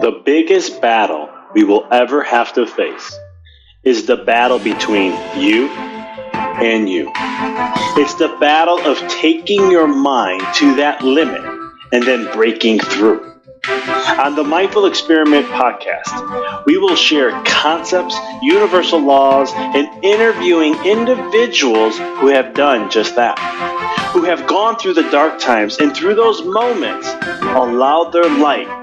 The biggest battle we will ever have to face is the battle between you and you. It's the battle of taking your mind to that limit and then breaking through. On the Mindful Experiment podcast, we will share concepts, universal laws, and interviewing individuals who have done just that, who have gone through the dark times and through those moments allowed their light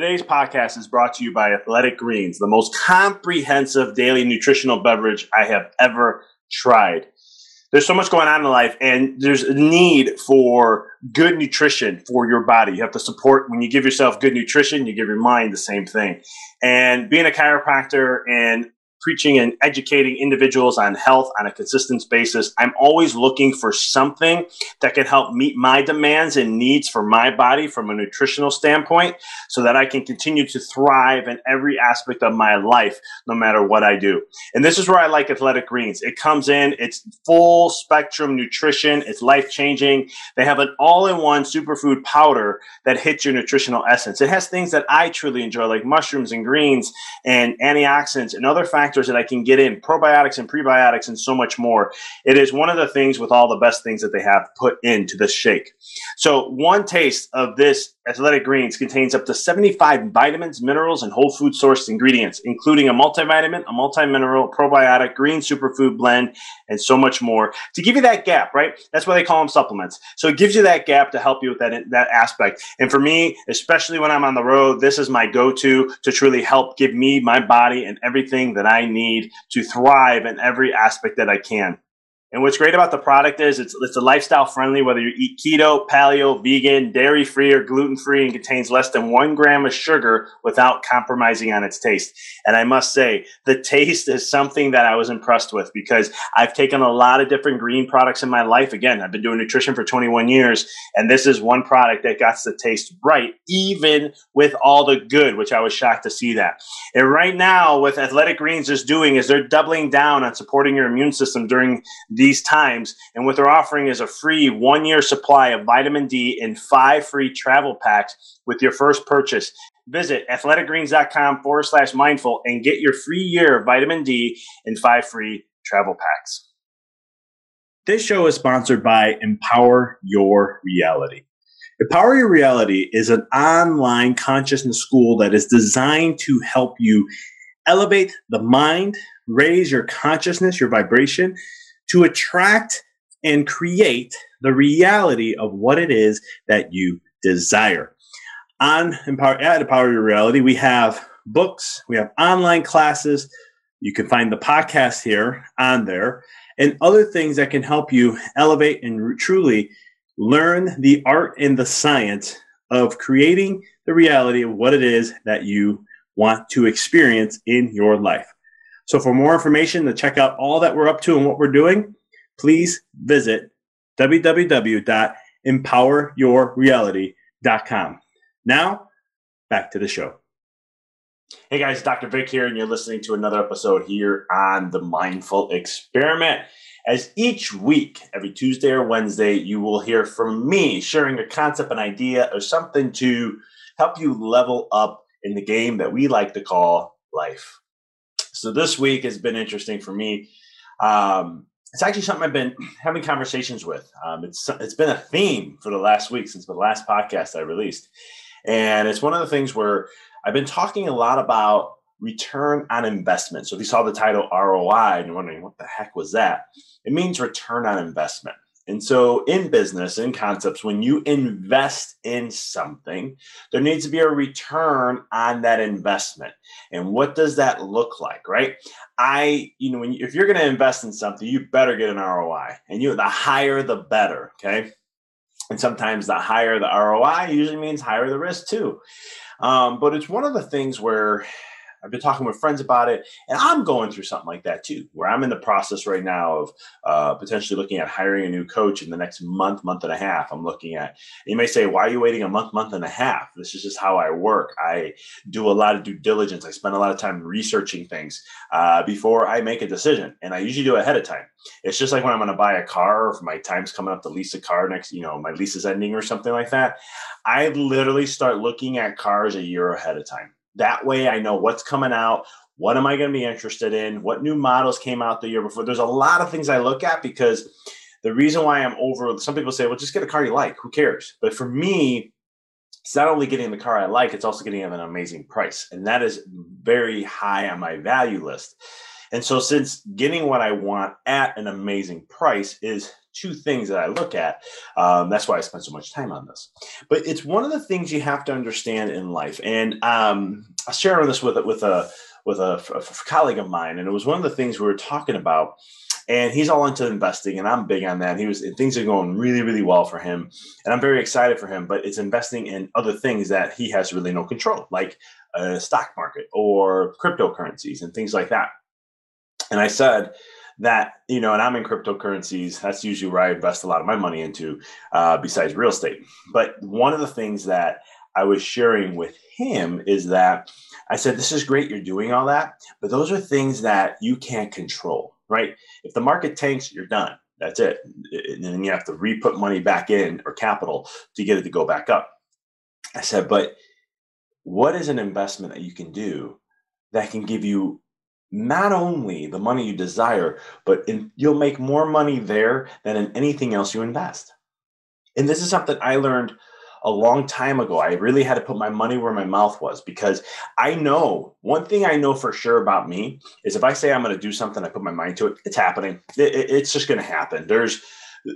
Today's podcast is brought to you by Athletic Greens, the most comprehensive daily nutritional beverage I have ever tried. There's so much going on in life, and there's a need for good nutrition for your body. You have to support when you give yourself good nutrition, you give your mind the same thing. And being a chiropractor and preaching and educating individuals on health on a consistent basis. I'm always looking for something that can help meet my demands and needs for my body from a nutritional standpoint so that I can continue to thrive in every aspect of my life, no matter what I do. And this is where I like Athletic Greens. It comes in, it's full spectrum nutrition, it's life changing. They have an all in one superfood powder that hits your nutritional essence. It has things that I truly enjoy, like mushrooms and greens and antioxidants and other factors factors that I can get in, probiotics and prebiotics, and so much more. It is one of the things with all the best things that they have put into this shake. So, one taste of this Athletic Greens contains up to 75 vitamins, minerals, and whole food sourced ingredients, including a multivitamin, a multi-mineral, probiotic, green superfood blend, and so much more to give you that gap, right? That's why they call them supplements. So it gives you that gap to help you with that, that aspect. And for me, especially when I'm on the road, this is my go-to to truly help give me my body and everything that I need to thrive in every aspect that I can. And what's great about the product is it's it's a lifestyle friendly, whether you eat keto, paleo, vegan, dairy free, or gluten free, and contains less than one gram of sugar without compromising on its taste. And I must say, the taste is something that I was impressed with because I've taken a lot of different green products in my life. Again, I've been doing nutrition for 21 years, and this is one product that got the taste right, even with all the good, which I was shocked to see that. And right now, what Athletic Greens is doing is they're doubling down on supporting your immune system during these times. And what they're offering is a free one year supply of vitamin D and five free travel packs with your first purchase. Visit athleticgreens.com forward slash mindful and get your free year of vitamin D and five free travel packs. This show is sponsored by Empower Your Reality. Empower Your Reality is an online consciousness school that is designed to help you elevate the mind, raise your consciousness, your vibration, to attract and create the reality of what it is that you desire. On Empower, at Empower Your Reality, we have books, we have online classes. You can find the podcast here on there and other things that can help you elevate and truly learn the art and the science of creating the reality of what it is that you want to experience in your life. So for more information to check out all that we're up to and what we're doing, please visit www.empoweryourreality.com. Now, back to the show. Hey guys, Dr. Vic here, and you're listening to another episode here on the Mindful Experiment. As each week, every Tuesday or Wednesday, you will hear from me sharing a concept, an idea, or something to help you level up in the game that we like to call life. So this week has been interesting for me. Um, it's actually something I've been having conversations with. Um, it's it's been a theme for the last week since the last podcast I released, and it's one of the things where I've been talking a lot about return on investment. So if you saw the title ROI and you're wondering what the heck was that, it means return on investment. And so, in business, in concepts, when you invest in something, there needs to be a return on that investment. And what does that look like, right? I, you know, when you, if you're going to invest in something, you better get an ROI, and you the higher the better, okay? And sometimes the higher the ROI usually means higher the risk too. Um, but it's one of the things where I've been talking with friends about it, and I'm going through something like that too, where I'm in the process right now of uh, potentially looking at hiring a new coach in the next month, month and a half. I'm looking at. You may say, "Why are you waiting a month, month and a half?" This is just how I work. I do a lot of due diligence. I spend a lot of time researching things uh, before I make a decision, and I usually do ahead of time. It's just like when I'm going to buy a car, or if my time's coming up to lease a car next, you know, my lease is ending or something like that. I literally start looking at cars a year ahead of time. That way, I know what's coming out. What am I going to be interested in? What new models came out the year before? There's a lot of things I look at because the reason why I'm over, some people say, well, just get a car you like. Who cares? But for me, it's not only getting the car I like, it's also getting at an amazing price. And that is very high on my value list. And so, since getting what I want at an amazing price is two things that I look at, um, that's why I spend so much time on this. But it's one of the things you have to understand in life. And um, I share this with with a with a, a, colleague of mine, and it was one of the things we were talking about. And he's all into investing, and I'm big on that. He was things are going really, really well for him, and I'm very excited for him. But it's investing in other things that he has really no control, like a stock market or cryptocurrencies and things like that. And I said that, you know, and I'm in cryptocurrencies. That's usually where I invest a lot of my money into, uh, besides real estate. But one of the things that I was sharing with him is that I said, This is great, you're doing all that, but those are things that you can't control, right? If the market tanks, you're done. That's it. And then you have to re put money back in or capital to get it to go back up. I said, But what is an investment that you can do that can give you not only the money you desire, but in, you'll make more money there than in anything else you invest. And this is something I learned a long time ago. I really had to put my money where my mouth was because I know one thing I know for sure about me is if I say I'm going to do something, I put my mind to it, it's happening. It, it, it's just going to happen. There's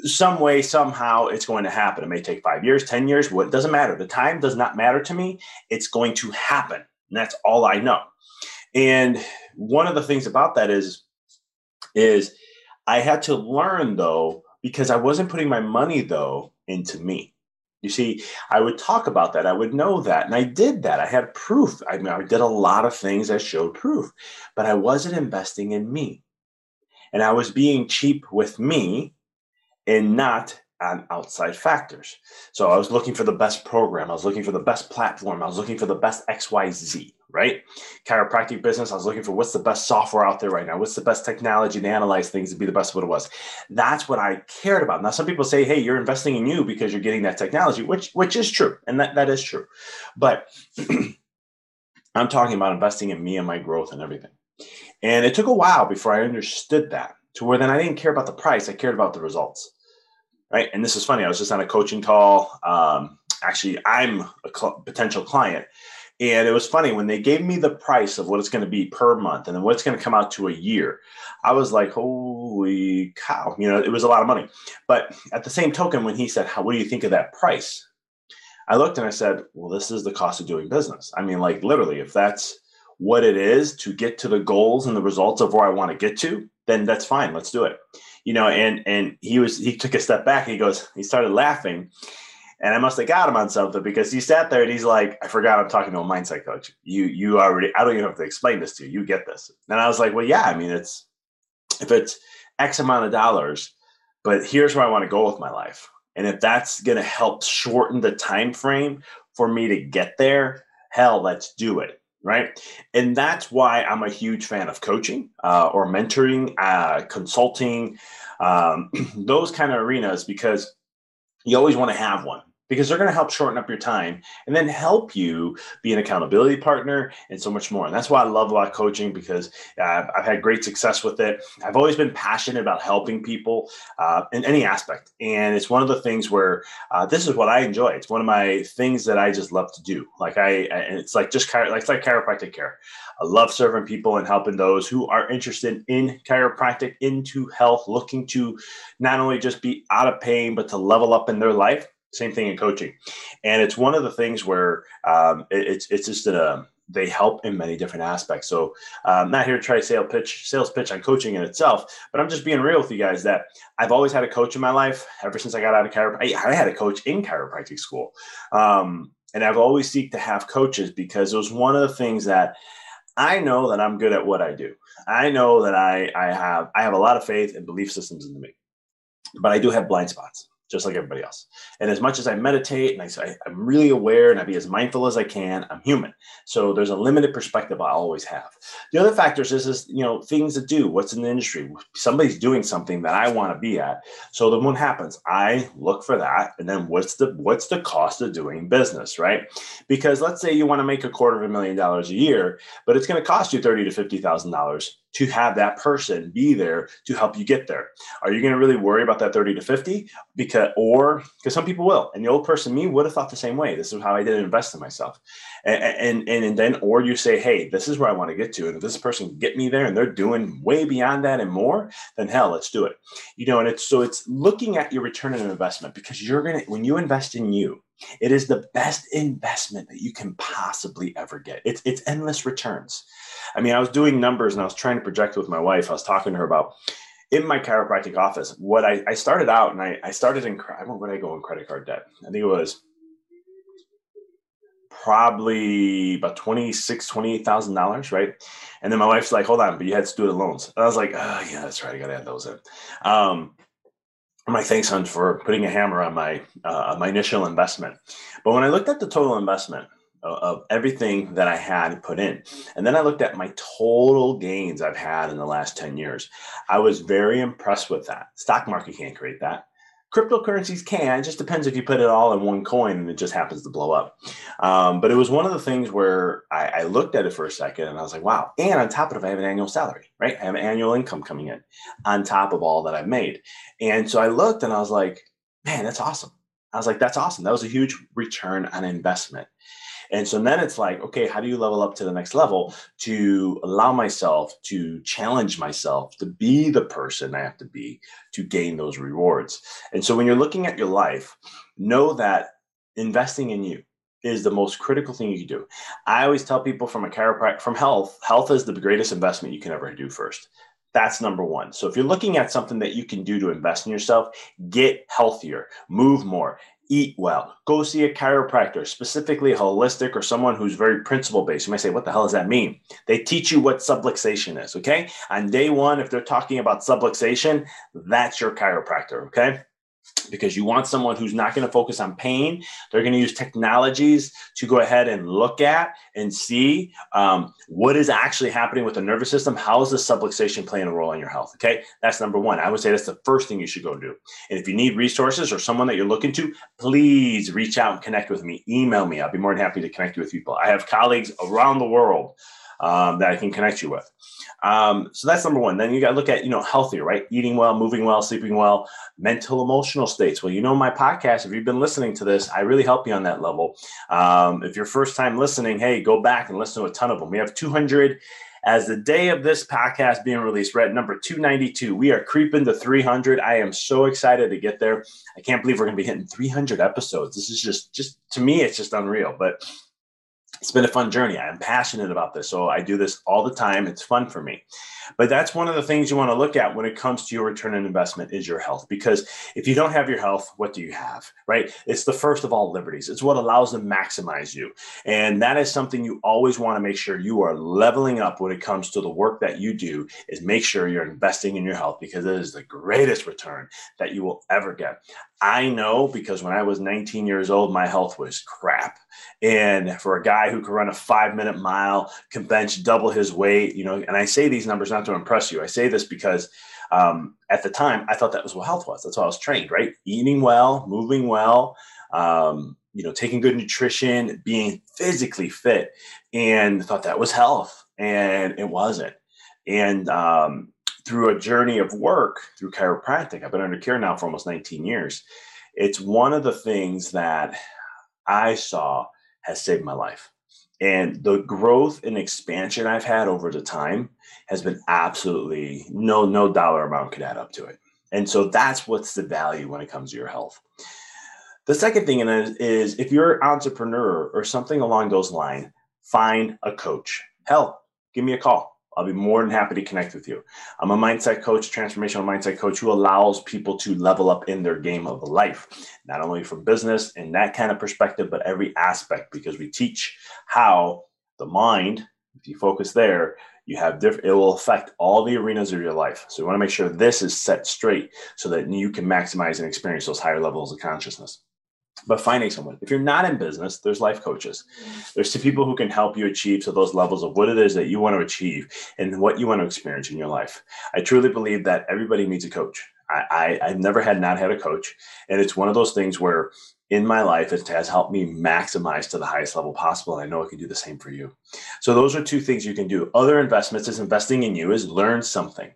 some way, somehow, it's going to happen. It may take five years, 10 years, what doesn't matter. The time does not matter to me. It's going to happen. And that's all I know. And one of the things about that is, is I had to learn though, because I wasn't putting my money though into me. You see, I would talk about that. I would know that. And I did that. I had proof. I mean, I did a lot of things that showed proof, but I wasn't investing in me. And I was being cheap with me and not on outside factors. So I was looking for the best program. I was looking for the best platform. I was looking for the best XYZ right? Chiropractic business, I was looking for what's the best software out there right now? What's the best technology to analyze things to be the best of what it was? That's what I cared about. Now, some people say, hey, you're investing in you because you're getting that technology, which which is true. And that, that is true. But I'm talking about investing in me and my growth and everything. And it took a while before I understood that to where then I didn't care about the price, I cared about the results. Right. And this is funny. I was just on a coaching call. Um, actually, I'm a cl- potential client and it was funny when they gave me the price of what it's going to be per month and then what's going to come out to a year. I was like, holy cow. You know, it was a lot of money. But at the same token, when he said, How, what do you think of that price? I looked and I said, well, this is the cost of doing business. I mean, like literally, if that's what it is to get to the goals and the results of where I want to get to, then that's fine. Let's do it. You know, and and he was he took a step back. He goes, he started laughing, and I must have got him on something because he sat there and he's like, I forgot I'm talking to a mindset coach. You you already I don't even have to explain this to you. You get this. And I was like, well, yeah, I mean, it's if it's X amount of dollars, but here's where I want to go with my life. And if that's gonna help shorten the time frame for me to get there, hell, let's do it. Right. And that's why I'm a huge fan of coaching uh, or mentoring, uh, consulting, um, those kind of arenas, because you always want to have one because they're going to help shorten up your time and then help you be an accountability partner and so much more. And that's why I love a lot of coaching because uh, I've had great success with it. I've always been passionate about helping people uh, in any aspect. And it's one of the things where uh, this is what I enjoy. It's one of my things that I just love to do. Like I, and it's like just chiro- like, it's like chiropractic care. I love serving people and helping those who are interested in chiropractic, into health, looking to not only just be out of pain, but to level up in their life same thing in coaching, and it's one of the things where um, it, it's it's just a they help in many different aspects. So I'm um, not here to try to sales pitch sales pitch on coaching in itself, but I'm just being real with you guys that I've always had a coach in my life ever since I got out of chiropractic. I had a coach in chiropractic school, um, and I've always seek to have coaches because it was one of the things that I know that I'm good at what I do. I know that I, I have I have a lot of faith and belief systems in me, but I do have blind spots just like everybody else. And as much as I meditate and I, I'm really aware and I be as mindful as I can, I'm human. So there's a limited perspective I always have. The other factors is, is you know, things to do, what's in the industry. Somebody's doing something that I want to be at. So then what happens? I look for that. And then what's the what's the cost of doing business, right? Because let's say you want to make a quarter of a million dollars a year, but it's going to cost you thirty to fifty thousand dollars to have that person be there to help you get there. Are you going to really worry about that 30 to 50? Because, or because some people will. And the old person, me, would have thought the same way. This is how I did invest in myself. And, and, and, then, or you say, hey, this is where I want to get to. And if this person can get me there and they're doing way beyond that and more, then hell, let's do it. You know, and it's so it's looking at your return on investment because you're going to, when you invest in you, it is the best investment that you can possibly ever get. It's, it's endless returns. I mean, I was doing numbers and I was trying to project with my wife. I was talking to her about in my chiropractic office, what I, I started out and I, I started in, I don't I go in credit card debt. I think it was probably about 26 $28,000, right? And then my wife's like, hold on, but you had student loans. And I was like, oh, yeah, that's right. I got to add those in. Um, I'm thanks, hon, for putting a hammer on my uh, my initial investment. But when I looked at the total investment, of everything that I had put in. And then I looked at my total gains I've had in the last 10 years. I was very impressed with that. Stock market can't create that. Cryptocurrencies can, it just depends if you put it all in one coin and it just happens to blow up. Um, but it was one of the things where I, I, looked at it for a second and I was like, wow. And on top of it, I have an annual salary, right? I have annual income coming in on top of all that I've made. And so I looked and I was like, man, that's awesome. I was like, that's awesome. That was a huge return on investment. And so then it's like, okay, how do you level up to the next level to allow myself to challenge myself to be the person I have to be to gain those rewards? And so when you're looking at your life, know that investing in you is the most critical thing you can do. I always tell people from a chiropractor, from health, health is the greatest investment you can ever do first. That's number one. So if you're looking at something that you can do to invest in yourself, get healthier, move more, eat well, go see a chiropractor, specifically holistic or someone who's very principle based. You might say, what the hell does that mean? They teach you what subluxation is, okay? On day one, if they're talking about subluxation, that's your chiropractor, okay? Because you want someone who's not going to focus on pain. They're going to use technologies to go ahead and look at and see um, what is actually happening with the nervous system. How is the subluxation playing a role in your health? Okay, that's number one. I would say that's the first thing you should go do. And if you need resources or someone that you're looking to, please reach out and connect with me. Email me. I'll be more than happy to connect you with people. I have colleagues around the world um, that I can connect you with. Um, so that's number one. Then you got to look at, you know, healthier, right? Eating well, moving well, sleeping well, mental, emotional states. Well, you know, my podcast, if you've been listening to this, I really help you on that level. Um, if you're first time listening, hey, go back and listen to a ton of them. We have 200 as the day of this podcast being released. We're at number 292. We are creeping to 300. I am so excited to get there. I can't believe we're going to be hitting 300 episodes. This is just, just to me, it's just unreal. But it's been a fun journey. I'm passionate about this. So I do this all the time. It's fun for me. But that's one of the things you want to look at when it comes to your return on investment is your health. Because if you don't have your health, what do you have? Right? It's the first of all liberties. It's what allows them to maximize you. And that is something you always want to make sure you are leveling up when it comes to the work that you do is make sure you're investing in your health because it is the greatest return that you will ever get. I know because when I was 19 years old, my health was crap. And for a guy who could run a five minute mile, can bench double his weight, you know, and I say these numbers not to impress you. I say this because um, at the time I thought that was what health was. That's how I was trained, right? Eating well, moving well, um, you know, taking good nutrition, being physically fit, and thought that was health. And it wasn't. And um, through a journey of work through chiropractic, I've been under care now for almost 19 years. It's one of the things that I saw has saved my life. And the growth and expansion I've had over the time has been absolutely no, no dollar amount could add up to it. And so that's what's the value when it comes to your health. The second thing is if you're an entrepreneur or something along those lines, find a coach. Hell, give me a call I'll be more than happy to connect with you. I'm a mindset coach, transformational mindset coach who allows people to level up in their game of life, not only from business and that kind of perspective, but every aspect because we teach how the mind If you focus there, you have different, it will affect all the arenas of your life. So you want to make sure this is set straight so that you can maximize and experience those higher levels of consciousness. But finding someone, if you're not in business, there's life coaches. There's people who can help you achieve to those levels of what it is that you want to achieve and what you want to experience in your life. I truly believe that everybody needs a coach. I, I, have never had not had a coach. And it's one of those things where in my life, it has helped me maximize to the highest level possible. And I know it can do the same for you. So those are two things you can do. Other investments is investing in you is learn something.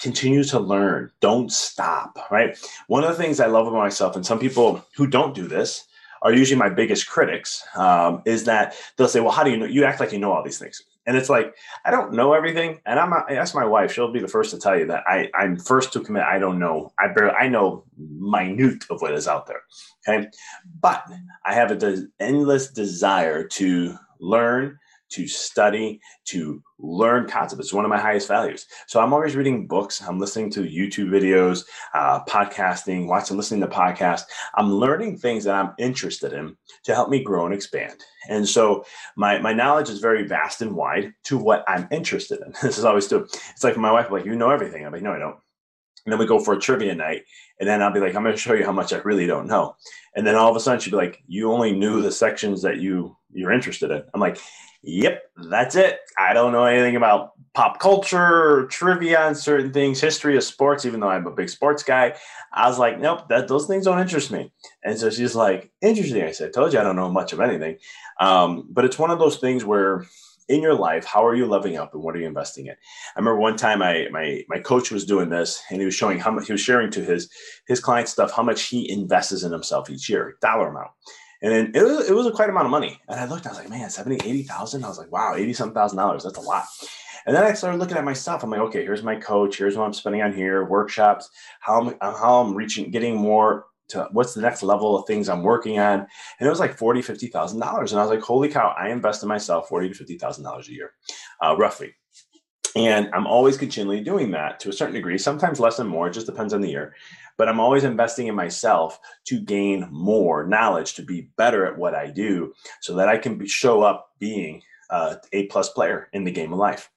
Continue to learn. Don't stop, right? One of the things I love about myself, and some people who don't do this are usually my biggest critics, um, is that they'll say, Well, how do you know? You act like you know all these things. And it's like, I don't know everything. And I'm, I ask my wife, she'll be the first to tell you that I, I'm first to commit. I don't know. I barely, I know minute of what is out there. Okay. But I have an endless desire to learn to study, to learn concepts. It's one of my highest values. So I'm always reading books. I'm listening to YouTube videos, uh, podcasting, watching, listening to podcasts. I'm learning things that I'm interested in to help me grow and expand. And so my, my knowledge is very vast and wide to what I'm interested in. This is always true. It's like my wife, like, you know everything. I'm like, no, I don't. And then we go for a trivia night. And then I'll be like, I'm going to show you how much I really don't know. And then all of a sudden she'd be like, you only knew the sections that you you're interested in. I'm like, Yep, that's it. I don't know anything about pop culture, trivia, and certain things, history of sports, even though I'm a big sports guy. I was like, nope, that those things don't interest me. And so she's like, interesting. I said, told you I don't know much of anything. Um, but it's one of those things where in your life, how are you leveling up and what are you investing in? I remember one time I my my coach was doing this and he was showing how much he was sharing to his his client stuff how much he invests in himself each year, dollar amount. And then it was, it was a quite amount of money. And I looked, I was like, man, 70, 80,000. I was like, wow, 80 some thousand dollars. That's a lot. And then I started looking at my stuff. I'm like, okay, here's my coach. Here's what I'm spending on here, workshops, how I'm, how I'm reaching, getting more to what's the next level of things I'm working on. And it was like 40, $50,000. And I was like, holy cow, I invest in myself 40 to $50,000 a year, uh, roughly. And I'm always continually doing that to a certain degree, sometimes less and more, it just depends on the year but I'm always investing in myself to gain more knowledge, to be better at what I do, so that I can be, show up being uh, a plus player in the game of life.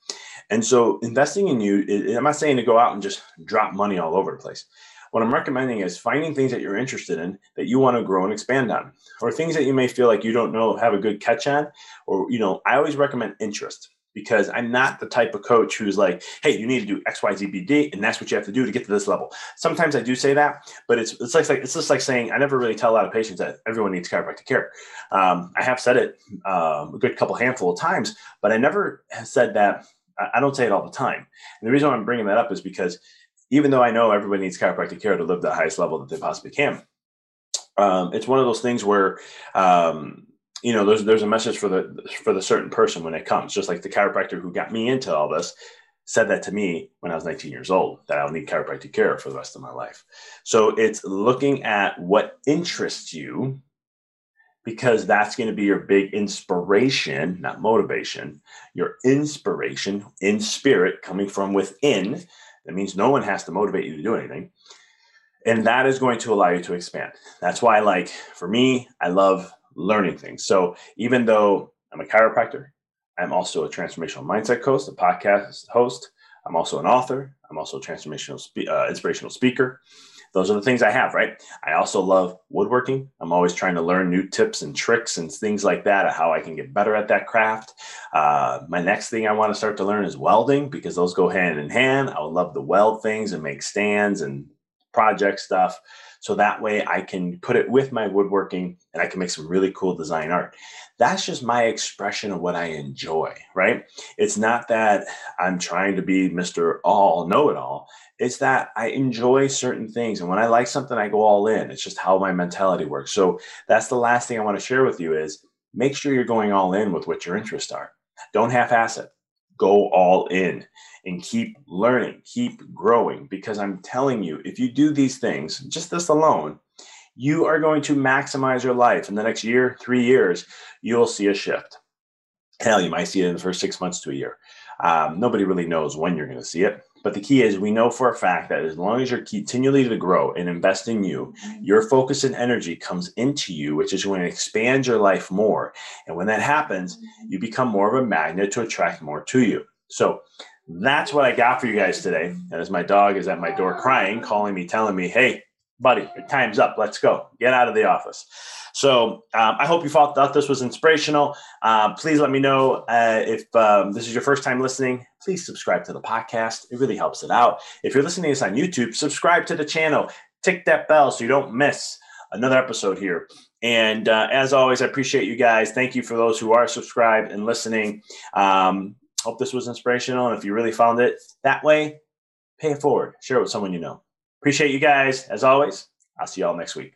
And so, investing in you, I'm not saying to go out and just drop money all over the place. What I'm recommending is finding things that you're interested in that you want to grow and expand on, or things that you may feel like you don't know have a good catch on, or you know, I always recommend interest because I'm not the type of coach who's like, hey, you need to do X, Y, Z, B, D, and that's what you have to do to get to this level. Sometimes I do say that, but it's it's like, it's just like saying I never really tell a lot of patients that everyone needs chiropractic care. Um, I have said it um, a good couple handful of times, but I never said that. I don't say it all the time. And the reason I'm bringing that up is because even though I know everybody needs chiropractic care to live the highest level that they possibly can, um, it's one of those things where um, you know, there's there's a message for the for the certain person when it comes. Just like the chiropractor who got me into all this said that to me when I was 19 years old that I'll need chiropractic care for the rest of my life. So it's looking at what interests you because that's going to be your big inspiration, not motivation, your inspiration in spirit coming from within. That means no one has to motivate you to do anything. And that is going to allow you to expand. That's why, like, for me, I love learning things. So even though I'm a chiropractor, I'm also a transformational mindset coach, a podcast host. I'm also an author. I'm also a transformational, spe- uh, inspirational speaker. Those are the things I have, right? I also love woodworking. I'm always trying to learn new tips and tricks and things like that, how I can get better at that craft. Uh, my next thing I want to start to learn is welding because those go hand in hand. I would love to weld things and make stands and project stuff. So that way I can put it with my woodworking and I can make some really cool design art. That's just my expression of what I enjoy, right? It's not that I'm trying to be Mr. All Know It All. It's that I enjoy certain things. And when I like something, I go all in. It's just how my mentality works. So that's the last thing I want to share with you is make sure you're going all in with what your interests are. Don't half ass it. Go all in and keep learning, keep growing. Because I'm telling you, if you do these things, just this alone, you are going to maximize your life. In the next year, three years, you'll see a shift. Hell, you might see it in the first six months to a year. Um, nobody really knows when you're going to see it, But the key is we know for a fact that as long as you're continually to grow and invest in you, mm-hmm. your focus and energy comes into you, which is going to expand your life more. And when that happens, mm-hmm. you become more of a magnet to attract more to you. So that's what I got for you guys today. And as my dog is at my door crying, calling me, telling me, hey, buddy, your time's up. Let's go. Get out of the office. So um, I hope you thought, thought this was inspirational. Uh, please let me know uh, if um, this is your first time listening. Please subscribe to the podcast. It really helps it out. If you're listening to this on YouTube, subscribe to the channel. Tick that bell so you don't miss another episode here. And uh, as always, I appreciate you guys. Thank you for those who are subscribed and listening. Um, hope this was inspirational. And if you really found it that way, pay it forward. Share it with someone you know. Appreciate you guys. As always, I'll see y'all next week.